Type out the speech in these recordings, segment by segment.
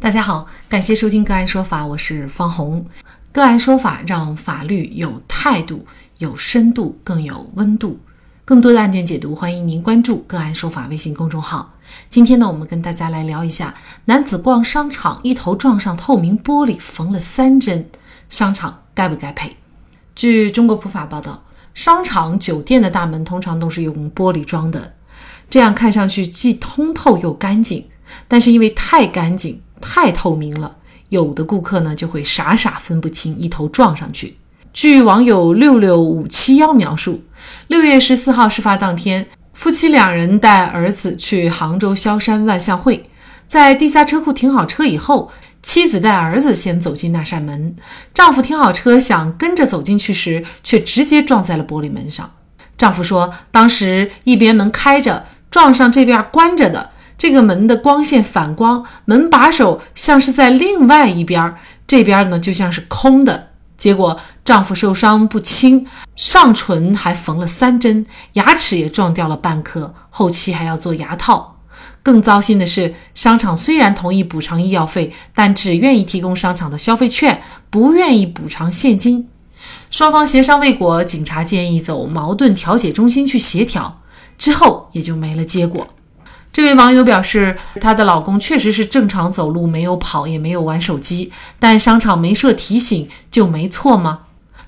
大家好，感谢收听个案说法，我是方红。个案说法让法律有态度、有深度、更有温度。更多的案件解读，欢迎您关注个案说法微信公众号。今天呢，我们跟大家来聊一下：男子逛商场一头撞上透明玻璃，缝了三针，商场该不该赔？据中国普法报道，商场、酒店的大门通常都是用玻璃装的，这样看上去既通透又干净。但是因为太干净。太透明了，有的顾客呢就会傻傻分不清，一头撞上去。据网友六六五七幺描述，六月十四号事发当天，夫妻两人带儿子去杭州萧山万象汇，在地下车库停好车以后，妻子带儿子先走进那扇门，丈夫停好车想跟着走进去时，却直接撞在了玻璃门上。丈夫说，当时一边门开着，撞上这边关着的。这个门的光线反光，门把手像是在另外一边，这边呢就像是空的。结果丈夫受伤不轻，上唇还缝了三针，牙齿也撞掉了半颗，后期还要做牙套。更糟心的是，商场虽然同意补偿医药费，但只愿意提供商场的消费券，不愿意补偿现金。双方协商未果，警察建议走矛盾调解中心去协调，之后也就没了结果。这位网友表示，她的老公确实是正常走路，没有跑，也没有玩手机，但商场没设提醒就没错吗？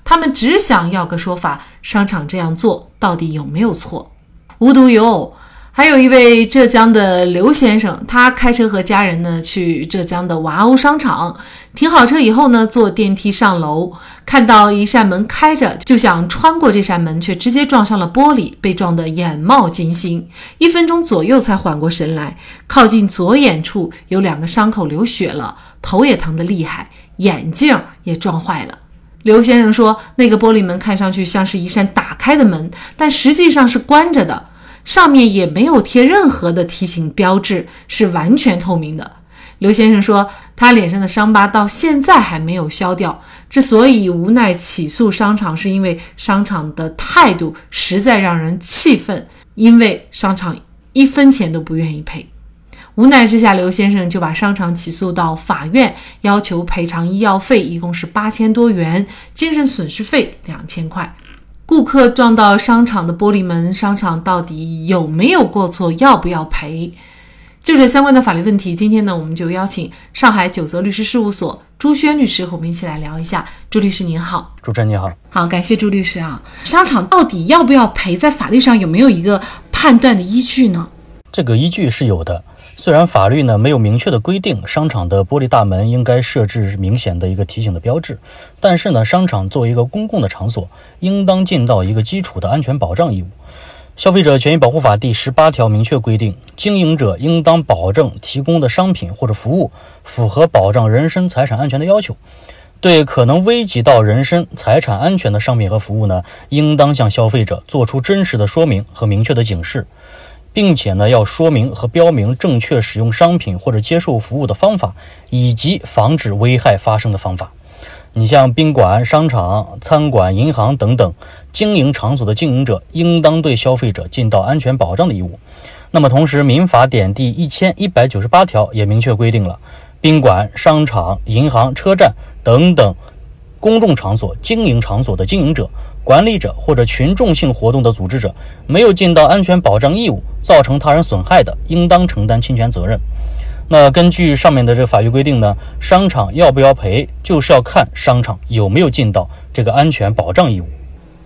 他们只想要个说法，商场这样做到底有没有错？无独有偶。还有一位浙江的刘先生，他开车和家人呢去浙江的娃欧商场，停好车以后呢，坐电梯上楼，看到一扇门开着，就想穿过这扇门，却直接撞上了玻璃，被撞得眼冒金星，一分钟左右才缓过神来，靠近左眼处有两个伤口流血了，头也疼得厉害，眼镜也撞坏了。刘先生说，那个玻璃门看上去像是一扇打开的门，但实际上是关着的。上面也没有贴任何的提醒标志，是完全透明的。刘先生说，他脸上的伤疤到现在还没有消掉。之所以无奈起诉商场，是因为商场的态度实在让人气愤，因为商场一分钱都不愿意赔。无奈之下，刘先生就把商场起诉到法院，要求赔偿医药费，一共是八千多元，精神损失费两千块。顾客撞到商场的玻璃门，商场到底有没有过错？要不要赔？就这相关的法律问题，今天呢，我们就邀请上海九泽律师事务所朱轩律师和我们一起来聊一下。朱律师您好，主持人你好，好，感谢朱律师啊。商场到底要不要赔？在法律上有没有一个判断的依据呢？这个依据是有的。虽然法律呢没有明确的规定商场的玻璃大门应该设置明显的一个提醒的标志，但是呢，商场作为一个公共的场所，应当尽到一个基础的安全保障义务。消费者权益保护法第十八条明确规定，经营者应当保证提供的商品或者服务符合保障人身财产安全的要求。对可能危及到人身财产安全的商品和服务呢，应当向消费者做出真实的说明和明确的警示。并且呢，要说明和标明正确使用商品或者接受服务的方法，以及防止危害发生的方法。你像宾馆、商场、餐馆、银行等等经营场所的经营者，应当对消费者尽到安全保障的义务。那么，同时，《民法典》第一千一百九十八条也明确规定了，宾馆、商场、银行、车站等等公众场所经营场所的经营者。管理者或者群众性活动的组织者没有尽到安全保障义务，造成他人损害的，应当承担侵权责任。那根据上面的这个法律规定呢，商场要不要赔，就是要看商场有没有尽到这个安全保障义务。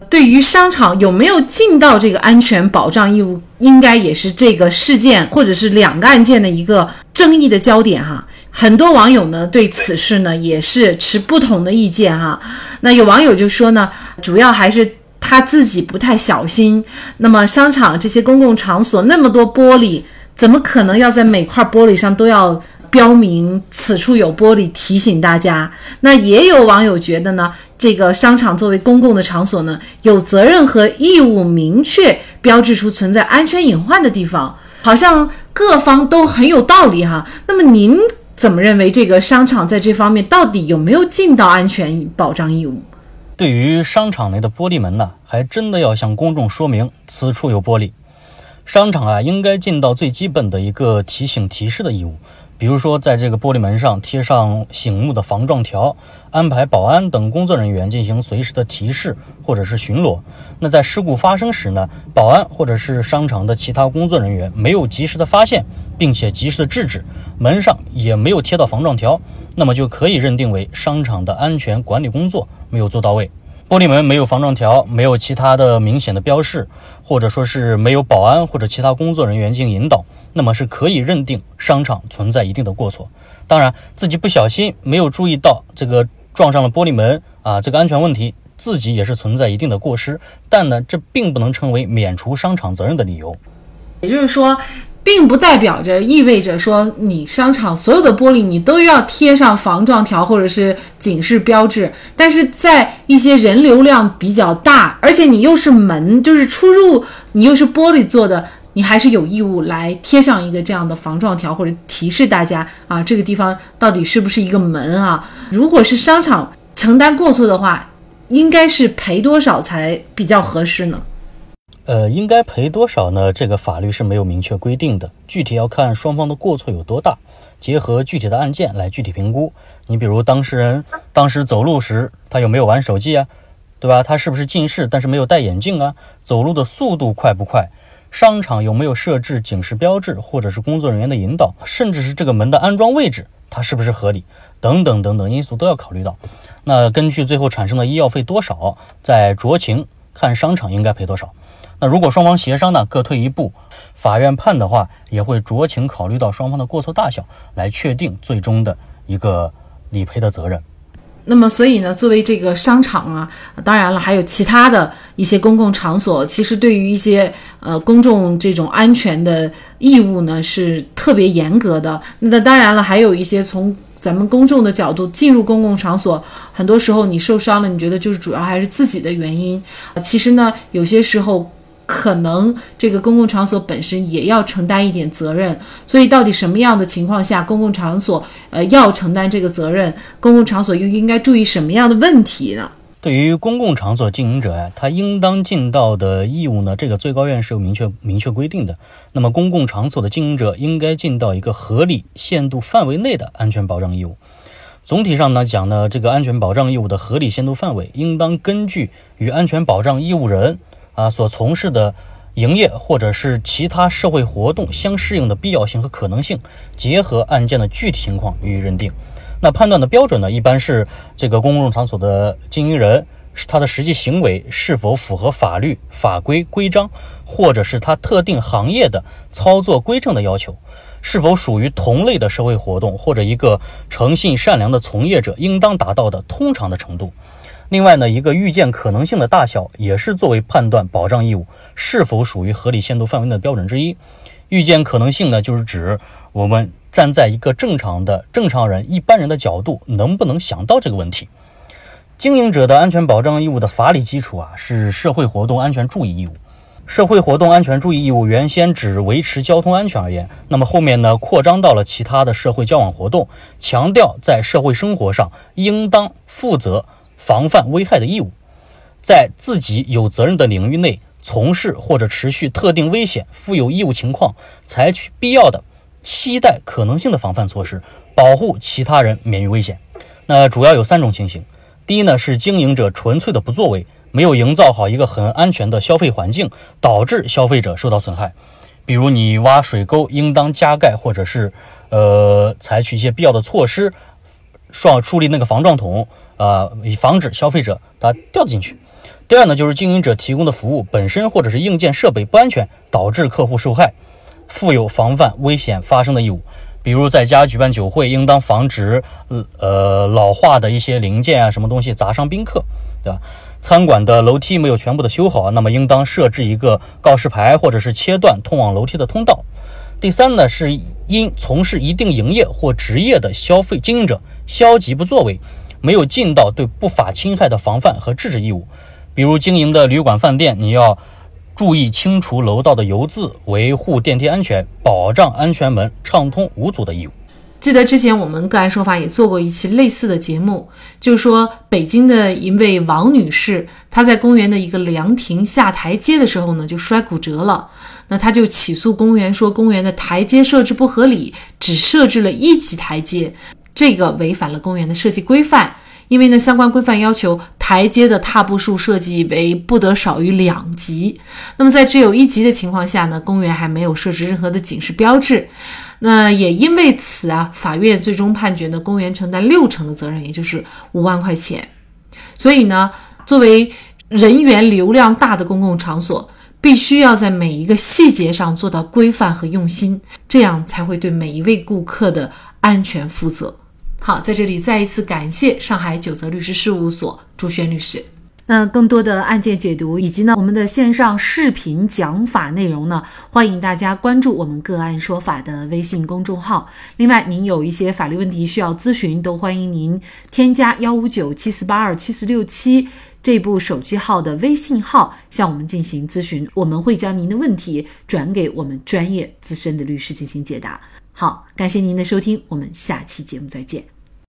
对于商场有没有尽到这个安全保障义务，应该也是这个事件或者是两个案件的一个争议的焦点哈。很多网友呢对此事呢也是持不同的意见哈。那有网友就说呢，主要还是他自己不太小心。那么商场这些公共场所那么多玻璃，怎么可能要在每块玻璃上都要标明此处有玻璃提醒大家？那也有网友觉得呢，这个商场作为公共的场所呢，有责任和义务明确标志出存在安全隐患的地方，好像各方都很有道理哈。那么您？怎么认为这个商场在这方面到底有没有尽到安全保障义务？对于商场内的玻璃门呢，还真的要向公众说明此处有玻璃。商场啊，应该尽到最基本的一个提醒提示的义务，比如说在这个玻璃门上贴上醒目的防撞条，安排保安等工作人员进行随时的提示或者是巡逻。那在事故发生时呢，保安或者是商场的其他工作人员没有及时的发现，并且及时的制止，门上也没有贴到防撞条，那么就可以认定为商场的安全管理工作没有做到位。玻璃门没有防撞条，没有其他的明显的标识，或者说是没有保安或者其他工作人员进行引导，那么是可以认定商场存在一定的过错。当然，自己不小心没有注意到这个撞上了玻璃门啊，这个安全问题自己也是存在一定的过失，但呢，这并不能成为免除商场责任的理由。也就是说。并不代表着意味着说你商场所有的玻璃你都要贴上防撞条或者是警示标志，但是在一些人流量比较大，而且你又是门，就是出入你又是玻璃做的，你还是有义务来贴上一个这样的防撞条或者提示大家啊，这个地方到底是不是一个门啊？如果是商场承担过错的话，应该是赔多少才比较合适呢？呃，应该赔多少呢？这个法律是没有明确规定的，具体要看双方的过错有多大，结合具体的案件来具体评估。你比如当事人当时走路时，他有没有玩手机啊？对吧？他是不是近视但是没有戴眼镜啊？走路的速度快不快？商场有没有设置警示标志或者是工作人员的引导？甚至是这个门的安装位置，它是不是合理？等等等等因素都要考虑到。那根据最后产生的医药费多少，再酌情看商场应该赔多少。那如果双方协商呢，各退一步，法院判的话，也会酌情考虑到双方的过错大小，来确定最终的一个理赔的责任。那么，所以呢，作为这个商场啊，当然了，还有其他的一些公共场所，其实对于一些呃公众这种安全的义务呢，是特别严格的。那当然了，还有一些从咱们公众的角度进入公共场所，很多时候你受伤了，你觉得就是主要还是自己的原因。其实呢，有些时候。可能这个公共场所本身也要承担一点责任，所以到底什么样的情况下公共场所呃要承担这个责任？公共场所又应该注意什么样的问题呢？对于公共场所经营者呀，他应当尽到的义务呢，这个最高院是有明确明确规定的。那么公共场所的经营者应该尽到一个合理限度范围内的安全保障义务。总体上呢讲呢，这个安全保障义务的合理限度范围，应当根据与安全保障义务人。啊，所从事的营业或者是其他社会活动相适应的必要性和可能性，结合案件的具体情况予以认定。那判断的标准呢，一般是这个公共场所的经营人，是他的实际行为是否符合法律法规规章，或者是他特定行业的操作规正的要求，是否属于同类的社会活动，或者一个诚信善良的从业者应当达到的通常的程度。另外呢，一个预见可能性的大小也是作为判断保障义务是否属于合理限度范围内的标准之一。预见可能性呢，就是指我们站在一个正常的正常人、一般人的角度，能不能想到这个问题。经营者的安全保障义务的法理基础啊，是社会活动安全注意义务。社会活动安全注意义务原先只维持交通安全而言，那么后面呢，扩张到了其他的社会交往活动，强调在社会生活上应当负责。防范危害的义务，在自己有责任的领域内从事或者持续特定危险，负有义务情况，采取必要的、期待可能性的防范措施，保护其他人免于危险。那主要有三种情形：第一呢，是经营者纯粹的不作为，没有营造好一个很安全的消费环境，导致消费者受到损害。比如你挖水沟，应当加盖，或者是呃采取一些必要的措施，双树立那个防撞桶。呃，以防止消费者他掉进去。第二呢，就是经营者提供的服务本身或者是硬件设备不安全，导致客户受害，负有防范危险发生的义务。比如在家举办酒会，应当防止呃老化的一些零件啊，什么东西砸伤宾客，对吧？餐馆的楼梯没有全部的修好，那么应当设置一个告示牌，或者是切断通往楼梯的通道。第三呢，是因从事一定营业或职业的消费经营者消极不作为。没有尽到对不法侵害的防范和制止义务，比如经营的旅馆饭店，你要注意清除楼道的油渍，维护电梯安全，保障安全门畅通无阻的义务。记得之前我们个案说法也做过一期类似的节目，就说北京的一位王女士，她在公园的一个凉亭下台阶的时候呢，就摔骨折了。那她就起诉公园说，公园的台阶设置不合理，只设置了一级台阶，这个违反了公园的设计规范。因为呢，相关规范要求台阶的踏步数设计为不得少于两级。那么在只有一级的情况下呢，公园还没有设置任何的警示标志。那也因为此啊，法院最终判决呢，公园承担六成的责任，也就是五万块钱。所以呢，作为人员流量大的公共场所，必须要在每一个细节上做到规范和用心，这样才会对每一位顾客的安全负责。好，在这里再一次感谢上海九泽律师事务所朱轩律师。那更多的案件解读以及呢我们的线上视频讲法内容呢，欢迎大家关注我们个案说法的微信公众号。另外，您有一些法律问题需要咨询，都欢迎您添加幺五九七四八二七四六七这部手机号的微信号向我们进行咨询，我们会将您的问题转给我们专业资深的律师进行解答。好，感谢您的收听，我们下期节目再见。